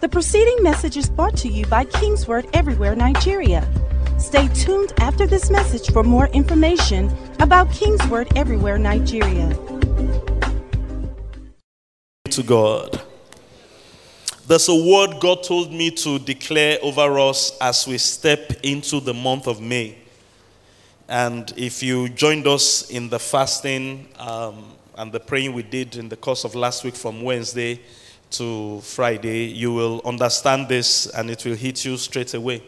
The preceding message is brought to you by Kingsword Everywhere Nigeria. Stay tuned after this message for more information about Kingsword Everywhere Nigeria. To God. There's a word God told me to declare over us as we step into the month of May. And if you joined us in the fasting um, and the praying we did in the course of last week from Wednesday to Friday, you will understand this and it will hit you straight away.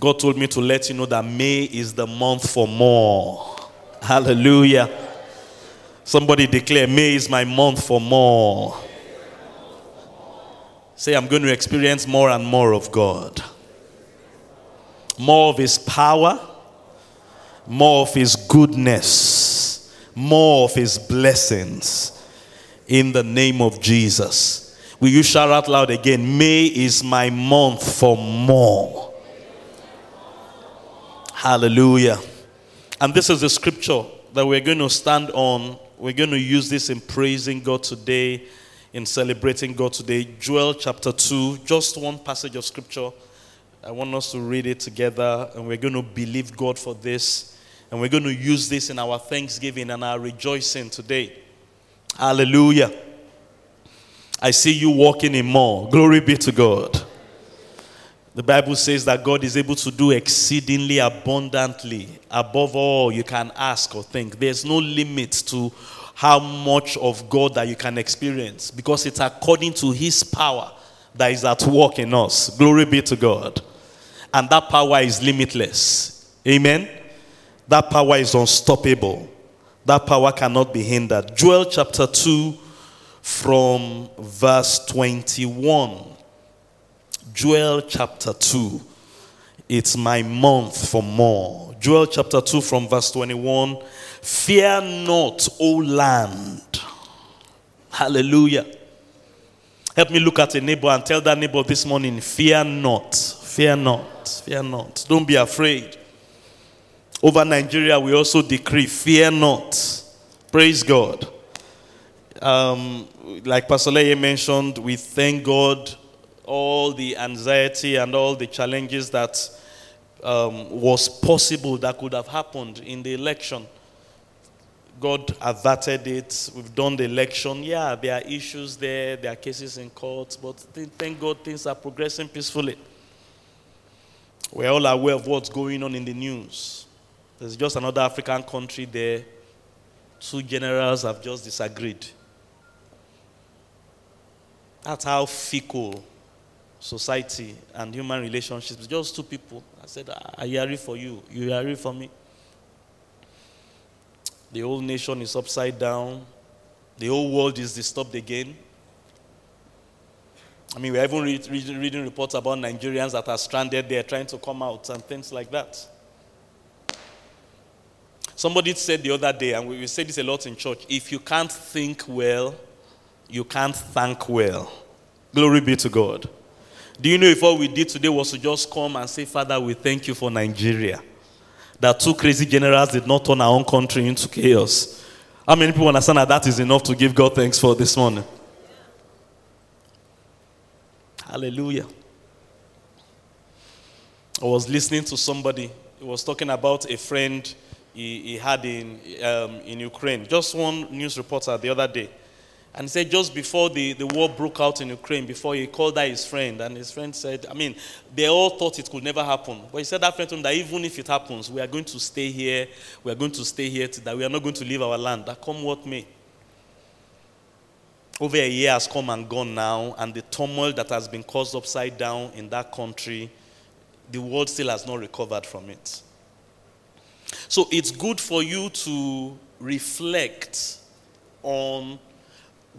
God told me to let you know that May is the month for more. Hallelujah. Somebody declare, May is my month for more. Say, I'm going to experience more and more of God. More of His power, more of His goodness, more of His blessings. In the name of Jesus. Will you shout out loud again? May is my month for more. Hallelujah. And this is the scripture that we're going to stand on. We're going to use this in praising God today, in celebrating God today. Joel chapter 2, just one passage of scripture. I want us to read it together, and we're going to believe God for this. And we're going to use this in our thanksgiving and our rejoicing today. Hallelujah. I see you walking in more. Glory be to God. The Bible says that God is able to do exceedingly abundantly above all you can ask or think. There's no limit to how much of God that you can experience because it's according to His power that is at work in us. Glory be to God. And that power is limitless. Amen. That power is unstoppable. That power cannot be hindered. Joel chapter 2 from verse 21. Joel chapter 2. It's my month for more. Joel chapter 2 from verse 21. Fear not, O land. Hallelujah. Help me look at a neighbor and tell that neighbor this morning, fear not, fear not, fear not. Don't be afraid. Over Nigeria, we also decree, fear not. Praise God. Um, like Pastor Leye mentioned, we thank God all the anxiety and all the challenges that um, was possible that could have happened in the election. God averted it. We've done the election. Yeah, there are issues there, there are cases in court, but thank God things are progressing peacefully. We're all aware of what's going on in the news. There's just another African country there. Two generals have just disagreed. That's how fickle society and human relationships. Just two people. I said, ah, I hear for you. You hear for me. The whole nation is upside down. The whole world is disturbed again. I mean, we're even read, read, reading reports about Nigerians that are stranded there trying to come out and things like that. Somebody said the other day, and we say this a lot in church if you can't think well, you can't thank well. Glory be to God. Do you know if all we did today was to just come and say, Father, we thank you for Nigeria? That two crazy generals did not turn our own country into chaos. How many people understand that that is enough to give God thanks for this morning? Hallelujah. I was listening to somebody. He was talking about a friend he, he had in, um, in Ukraine. Just one news reporter the other day. And he said just before the, the war broke out in Ukraine, before he called out his friend, and his friend said, I mean, they all thought it could never happen. But he said that friend to him that even if it happens, we are going to stay here. We are going to stay here, that we are not going to leave our land, that come what may. Over a year has come and gone now, and the turmoil that has been caused upside down in that country, the world still has not recovered from it. So it's good for you to reflect on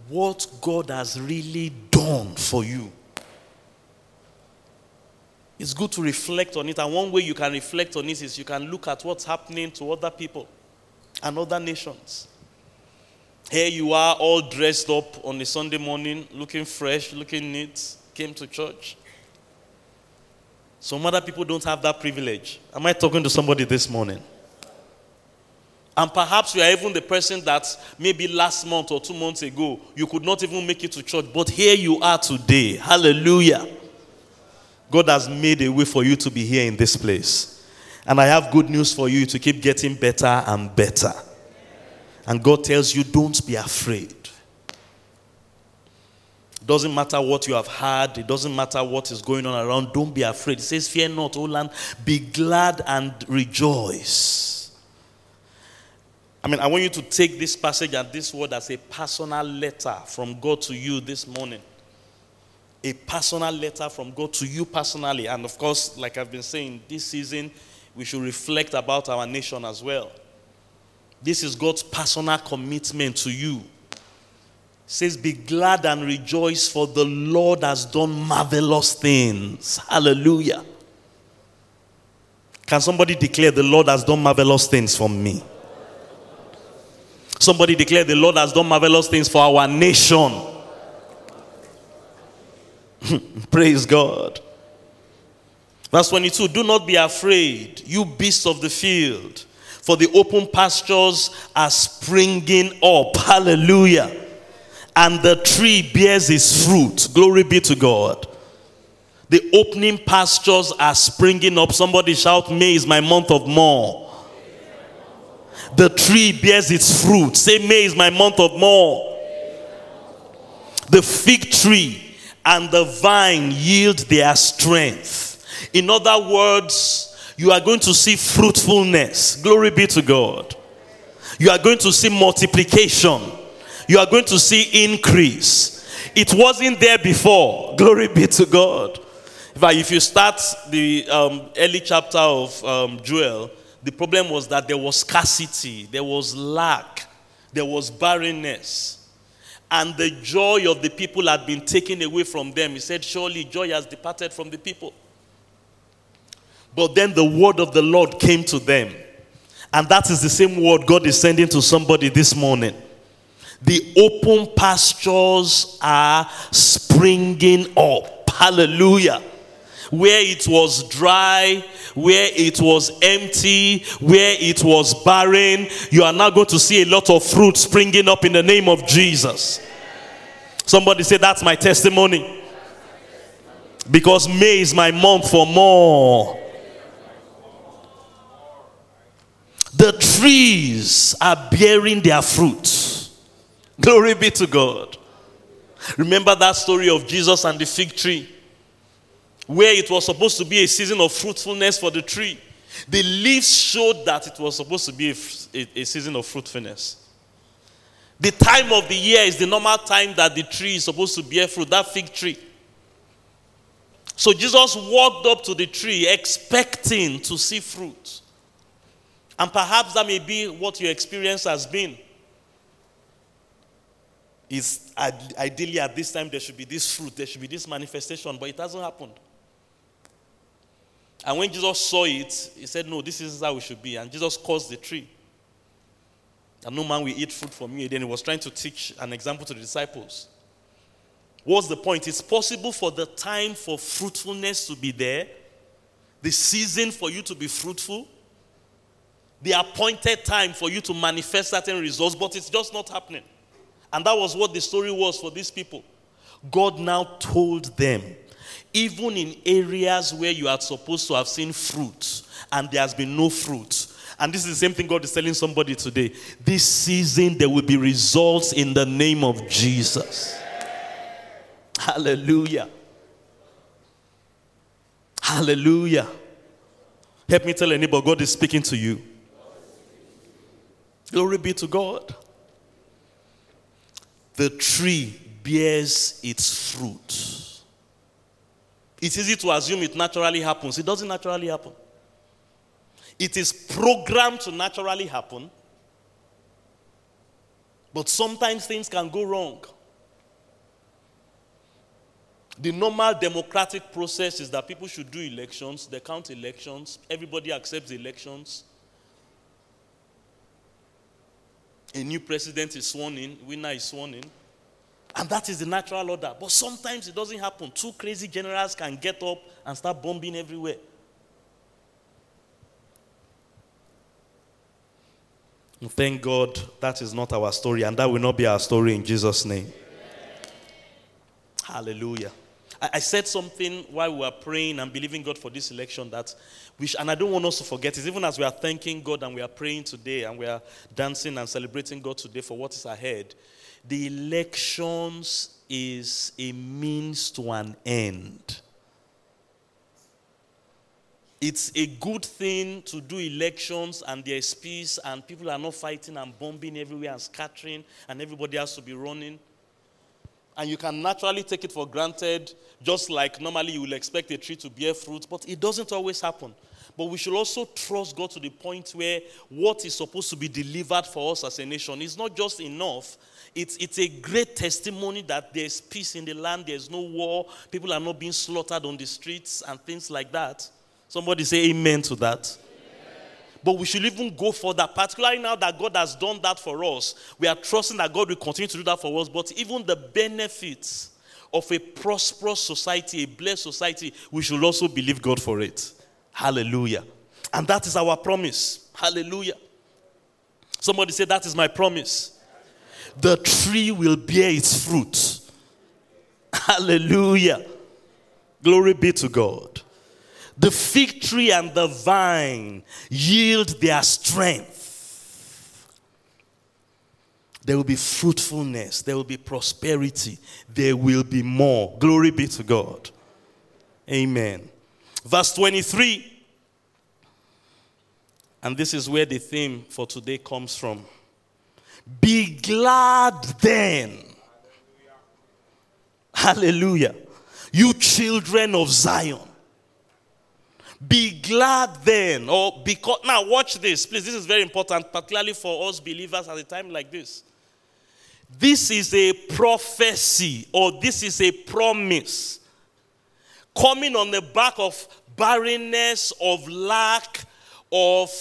what God has really done for you. It's good to reflect on it. And one way you can reflect on it is you can look at what's happening to other people and other nations. Here you are, all dressed up on a Sunday morning, looking fresh, looking neat, came to church. Some other people don't have that privilege. Am I talking to somebody this morning? And perhaps you are even the person that maybe last month or two months ago you could not even make it to church, but here you are today. Hallelujah. God has made a way for you to be here in this place. And I have good news for you to keep getting better and better. And God tells you, don't be afraid. Doesn't matter what you have had, it doesn't matter what is going on around, don't be afraid. It says, Fear not, O land, be glad and rejoice. I mean, I want you to take this passage and this word as a personal letter from God to you this morning. A personal letter from God to you personally. And of course, like I've been saying, this season we should reflect about our nation as well. This is God's personal commitment to you says, Be glad and rejoice, for the Lord has done marvelous things. Hallelujah. Can somebody declare, The Lord has done marvelous things for me? Somebody declare, The Lord has done marvelous things for our nation. Praise God. Verse 22 Do not be afraid, you beasts of the field, for the open pastures are springing up. Hallelujah and the tree bears its fruit. Glory be to God. The opening pastures are springing up. Somebody shout, May is my month of more. The tree bears its fruit. Say, May is my month of more. The fig tree and the vine yield their strength. In other words, you are going to see fruitfulness. Glory be to God. You are going to see multiplication you are going to see increase. It wasn't there before. Glory be to God. In if you start the um, early chapter of um, Joel, the problem was that there was scarcity, there was lack, there was barrenness. And the joy of the people had been taken away from them. He said, Surely joy has departed from the people. But then the word of the Lord came to them. And that is the same word God is sending to somebody this morning. The open pastures are springing up. Hallelujah. Where it was dry, where it was empty, where it was barren, you are now going to see a lot of fruit springing up in the name of Jesus. Somebody say, That's my testimony. Because May is my month for more. The trees are bearing their fruit. Glory be to God. Remember that story of Jesus and the fig tree, where it was supposed to be a season of fruitfulness for the tree. The leaves showed that it was supposed to be a, a, a season of fruitfulness. The time of the year is the normal time that the tree is supposed to bear fruit, that fig tree. So Jesus walked up to the tree expecting to see fruit. And perhaps that may be what your experience has been is ideally at this time there should be this fruit, there should be this manifestation, but it hasn't happened. And when Jesus saw it, he said, No, this is how we should be. And Jesus caused the tree. And no man will eat fruit from you. Then he was trying to teach an example to the disciples. What's the point? It's possible for the time for fruitfulness to be there, the season for you to be fruitful, the appointed time for you to manifest certain results, but it's just not happening. And that was what the story was for these people. God now told them, even in areas where you are supposed to have seen fruit and there has been no fruit. And this is the same thing God is telling somebody today. This season, there will be results in the name of Jesus. Hallelujah. Hallelujah. Help me tell anybody God is speaking to you. Glory be to God the tree bears its fruit. It's easy to assume it naturally happens. It doesn't naturally happen. It is programmed to naturally happen, but sometimes things can go wrong. The normal democratic process is that people should do elections, they count elections, everybody accepts elections, a new president is sworn in, winner is sworn in. And that is the natural order. But sometimes it doesn't happen. Two crazy generals can get up and start bombing everywhere. Thank God that is not our story, and that will not be our story in Jesus' name. Hallelujah. I, I said something while we were praying and believing God for this election that we sh- and I don't want us to forget it, even as we are thanking God and we are praying today and we are dancing and celebrating God today for what is ahead. The elections is a means to an end. It's a good thing to do elections and there's peace and people are not fighting and bombing everywhere and scattering and everybody has to be running. And you can naturally take it for granted, just like normally you will expect a tree to bear fruit, but it doesn't always happen. But we should also trust God to the point where what is supposed to be delivered for us as a nation is not just enough. It's, it's a great testimony that there's peace in the land, there's no war, people are not being slaughtered on the streets, and things like that. Somebody say amen to that. But we should even go for that, particularly now that God has done that for us. We are trusting that God will continue to do that for us. But even the benefits of a prosperous society, a blessed society, we should also believe God for it. Hallelujah. And that is our promise. Hallelujah. Somebody say, That is my promise. The tree will bear its fruit. Hallelujah. Glory be to God. The fig tree and the vine yield their strength. There will be fruitfulness, there will be prosperity, there will be more. Glory be to God. Amen. Verse 23. And this is where the theme for today comes from. Be glad then. Hallelujah. You children of Zion. Be glad then, or because now watch this, please. This is very important, particularly for us believers at a time like this. This is a prophecy, or this is a promise coming on the back of barrenness, of lack, of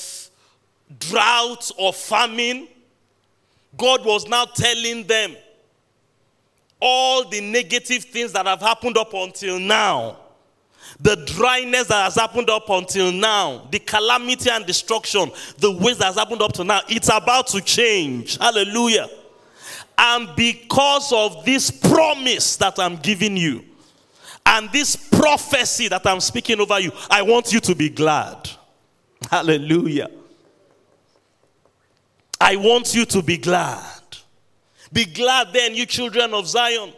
drought, or famine. God was now telling them all the negative things that have happened up until now the dryness that has happened up until now, the calamity and destruction, the ways that has happened up to now, it's about to change. Hallelujah. And because of this promise that I'm giving you, and this prophecy that I'm speaking over you, I want you to be glad. Hallelujah. I want you to be glad. Be glad then, you children of Zion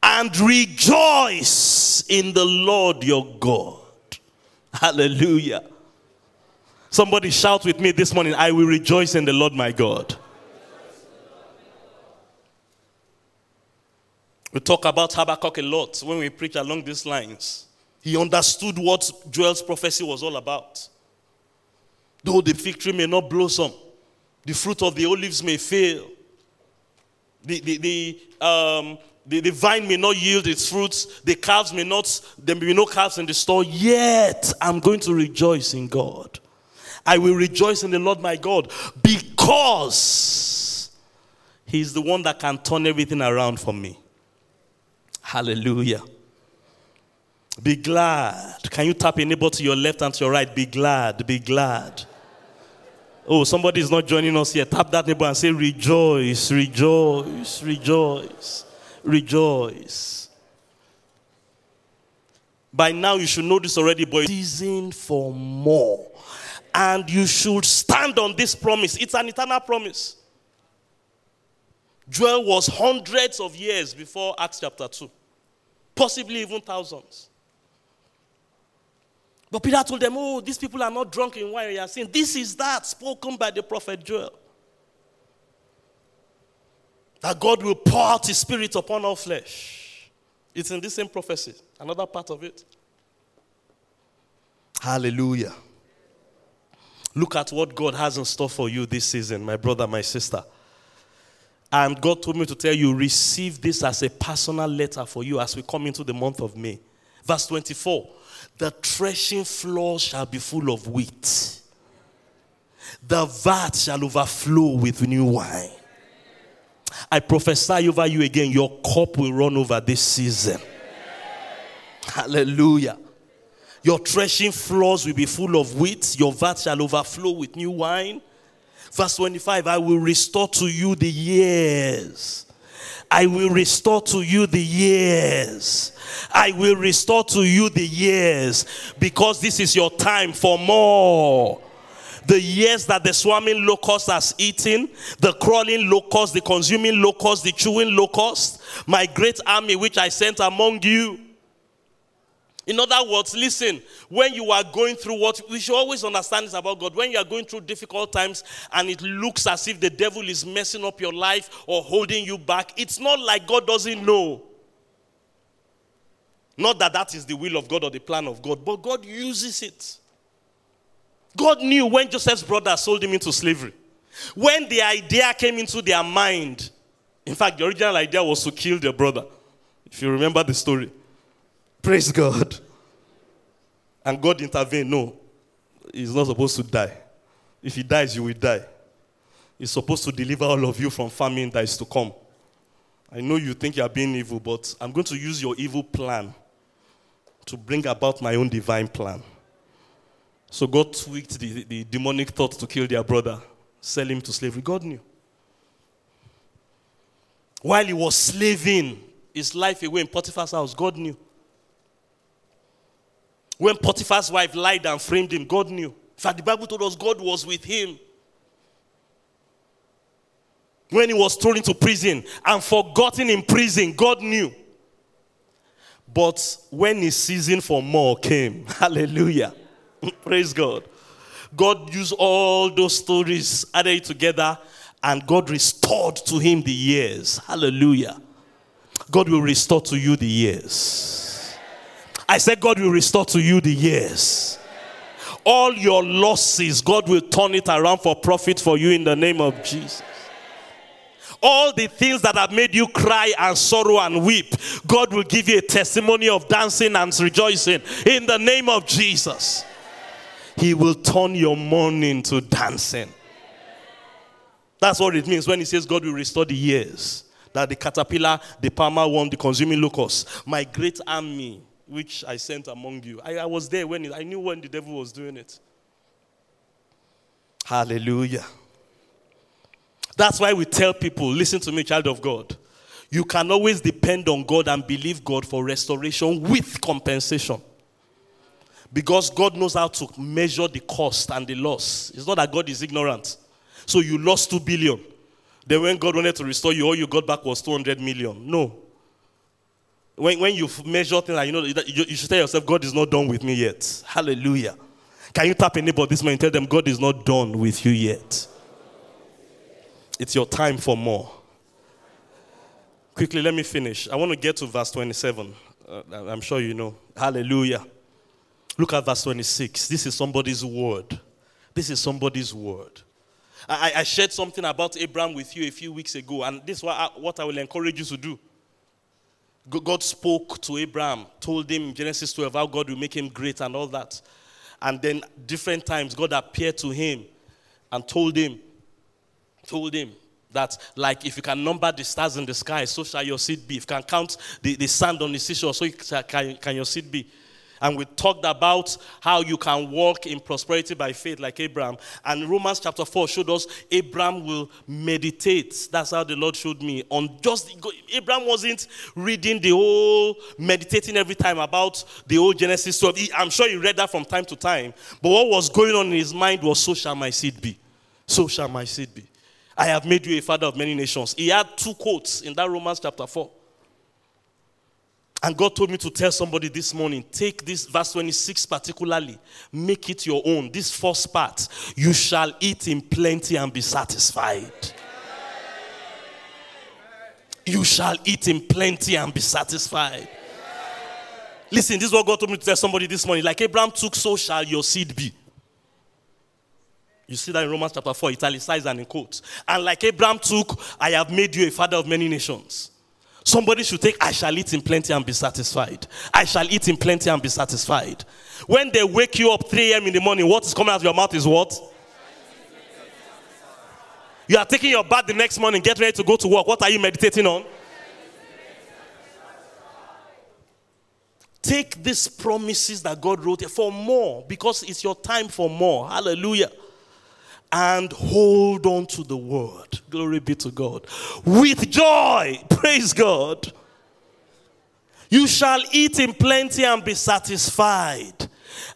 and rejoice in the Lord your God. Hallelujah. Somebody shout with me this morning I will rejoice in the Lord my God. We talk about Habakkuk a lot when we preach along these lines. He understood what Joel's prophecy was all about. Though the fig tree may not blossom, the fruit of the olives may fail, the, the, the, um, the, the vine may not yield its fruits, the calves may not, there may be no calves in the store, yet I'm going to rejoice in God. I will rejoice in the Lord my God because He's the one that can turn everything around for me. Hallelujah. Be glad. Can you tap a neighbor to your left and to your right? Be glad. Be glad. Oh, somebody is not joining us here. Tap that neighbor and say, Rejoice, rejoice, rejoice rejoice. By now, you should know this already, but season for more. And you should stand on this promise. It's an eternal promise. Joel was hundreds of years before Acts chapter 2, possibly even thousands. But Peter told them, Oh, these people are not drunk in wine. You are saying, This is that spoken by the prophet Joel that God will pour out his spirit upon all flesh. It's in this same prophecy, another part of it. Hallelujah. Look at what God has in store for you this season, my brother, my sister. And God told me to tell you, receive this as a personal letter for you as we come into the month of May. Verse 24 The threshing floor shall be full of wheat, the vat shall overflow with new wine. I prophesy over you again, your cup will run over this season. Hallelujah. Your threshing floors will be full of wheat, your vat shall overflow with new wine. Verse 25 I will restore to you the years. I will restore to you the years. I will restore to you the years because this is your time for more the years that the swarming locust has eaten, the crawling locust, the consuming locust, the chewing locust, my great army which I sent among you. In other words, listen, when you are going through what we should always understand is about God. When you are going through difficult times and it looks as if the devil is messing up your life or holding you back, it's not like God doesn't know. Not that that is the will of God or the plan of God, but God uses it. God knew when Joseph's brother sold him into slavery. When the idea came into their mind, in fact, the original idea was to kill their brother. If you remember the story. Praise God. And God intervened. No, he's not supposed to die. If he dies, you will die. He's supposed to deliver all of you from famine that is to come. I know you think you are being evil, but I'm going to use your evil plan to bring about my own divine plan. So God tweaked the, the demonic thought to kill their brother, sell him to slavery. God knew. While he was slaving his life away in Potiphar's house, God knew. When Potiphar's wife lied and framed him, God knew. In fact, the Bible told us God was with him. When he was thrown into prison and forgotten in prison, God knew. But when his season for more came, hallelujah, praise God, God used all those stories, added together, and God restored to him the years. Hallelujah. God will restore to you the years. I said, God will restore to you the years. All your losses, God will turn it around for profit for you in the name of Jesus. All the things that have made you cry and sorrow and weep, God will give you a testimony of dancing and rejoicing in the name of Jesus. He will turn your mourning to dancing. That's what it means when he says God will restore the years. That the caterpillar, the palmer worm, the consuming locust, my great army which I sent among you. I, I was there when it, I knew when the devil was doing it. Hallelujah. That's why we tell people listen to me, child of God. You can always depend on God and believe God for restoration with compensation. Because God knows how to measure the cost and the loss. It's not that God is ignorant. So you lost 2 billion. Then when God wanted to restore you, all you got back was 200 million. No. When, when you measure things, like, you know, you, you should tell yourself, God is not done with me yet. Hallelujah. Can you tap anybody this morning tell them, God is not done with you yet? It's your time for more. Quickly, let me finish. I want to get to verse 27. Uh, I'm sure you know. Hallelujah. Look at verse 26. This is somebody's word. This is somebody's word. I, I shared something about Abraham with you a few weeks ago, and this is what I, what I will encourage you to do. God spoke to Abraham, told him in Genesis 12 how God will make him great and all that. And then different times God appeared to him and told him, told him that like if you can number the stars in the sky, so shall your seed be. If you can count the, the sand on the seashore, so can, can your seed be. And we talked about how you can walk in prosperity by faith like Abraham. And Romans chapter 4 showed us Abraham will meditate. That's how the Lord showed me. On just Abraham wasn't reading the whole, meditating every time about the whole Genesis 12. I'm sure he read that from time to time. But what was going on in his mind was, So shall my seed be. So shall my seed be. I have made you a father of many nations. He had two quotes in that Romans chapter 4. And God told me to tell somebody this morning take this verse 26 particularly, make it your own. This first part, you shall eat in plenty and be satisfied. You shall eat in plenty and be satisfied. Listen, this is what God told me to tell somebody this morning. Like Abraham took, so shall your seed be. You see that in Romans chapter 4, italicized and in quotes. And like Abraham took, I have made you a father of many nations. Somebody should take, I shall eat in plenty and be satisfied. I shall eat in plenty and be satisfied. When they wake you up 3 a.m. in the morning, what is coming out of your mouth is what? You are taking your bath the next morning, get ready to go to work. What are you meditating on? Take these promises that God wrote for more because it's your time for more. Hallelujah. And hold on to the word. Glory be to God. With joy, praise God. You shall eat in plenty and be satisfied,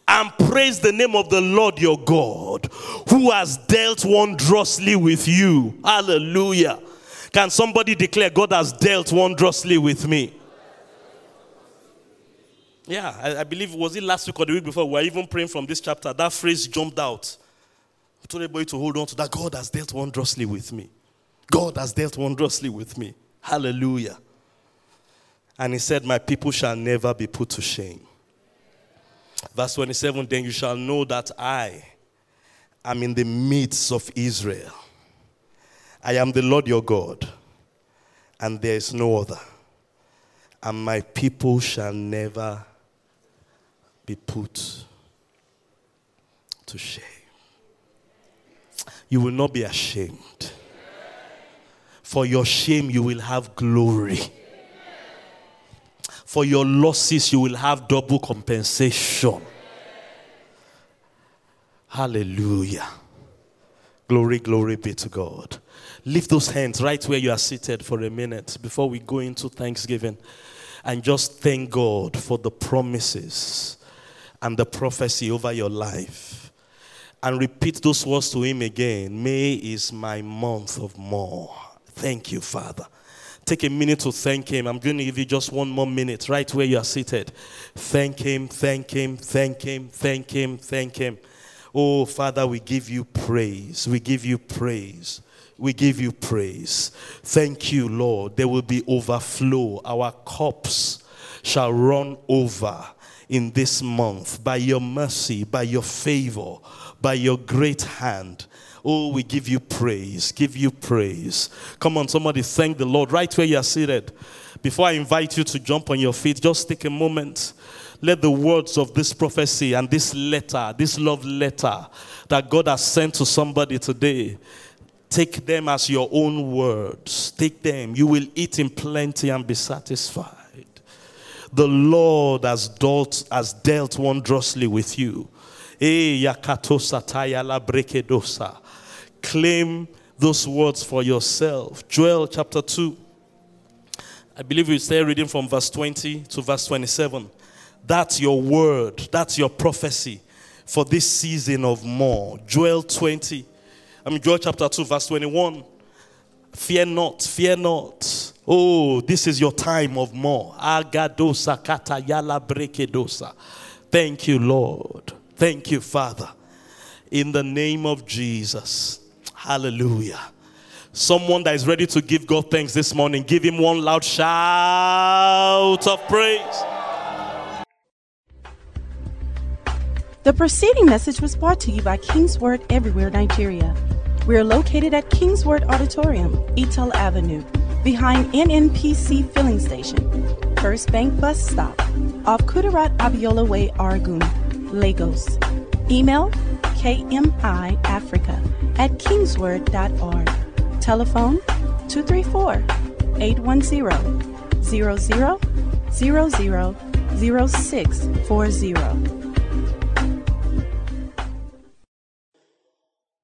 and praise the name of the Lord your God, who has dealt wondrously with you. Hallelujah. Can somebody declare, God has dealt wondrously with me? Yeah, I, I, believe, was it last week or the week before? We were even praying from this chapter. That phrase jumped out. Told everybody to hold on to that. God has dealt wondrously with me. God has dealt wondrously with me. Hallelujah. And he said, My people shall never be put to shame. Verse 27 Then you shall know that I am in the midst of Israel. I am the Lord your God, and there is no other. And my people shall never be put to shame. You will not be ashamed. For your shame, you will have glory. For your losses, you will have double compensation. Hallelujah. Glory, glory be to God. Lift those hands right where you are seated for a minute before we go into Thanksgiving and just thank God for the promises and the prophecy over your life. And repeat those words to Him again May is my month of more. Thank you, Father. Take a minute to thank Him. I'm going to give you just one more minute right where you are seated. Thank Him, thank Him, thank Him, thank Him, thank Him. Oh, Father, we give you praise. We give you praise. We give you praise. Thank you, Lord. There will be overflow. Our cups shall run over in this month by your mercy, by your favor, by your great hand. Oh, we give you praise, give you praise. Come on, somebody thank the Lord right where you are seated. Before I invite you to jump on your feet, just take a moment. Let the words of this prophecy and this letter, this love letter that God has sent to somebody today, take them as your own words. Take them. You will eat in plenty and be satisfied. The Lord has dealt, has dealt wondrously with you. Eh, Claim those words for yourself. Joel chapter 2. I believe we stay reading from verse 20 to verse 27. That's your word, that's your prophecy for this season of more. Joel 20. I mean, Joel chapter 2, verse 21. Fear not, fear not. Oh, this is your time of more. Agadosa kata yala brekedosa. Thank you, Lord. Thank you, Father. In the name of Jesus. Hallelujah. Someone that is ready to give God thanks this morning, give him one loud shout of praise. The preceding message was brought to you by King's Word Everywhere Nigeria. We are located at King's Word Auditorium, Etel Avenue behind NNPC Filling Station, First Bank Bus Stop, off Kudirat Abiola Way, Oregun, Lagos. Email kmiafrica at kingsword.org. Telephone 234 810 00 0640.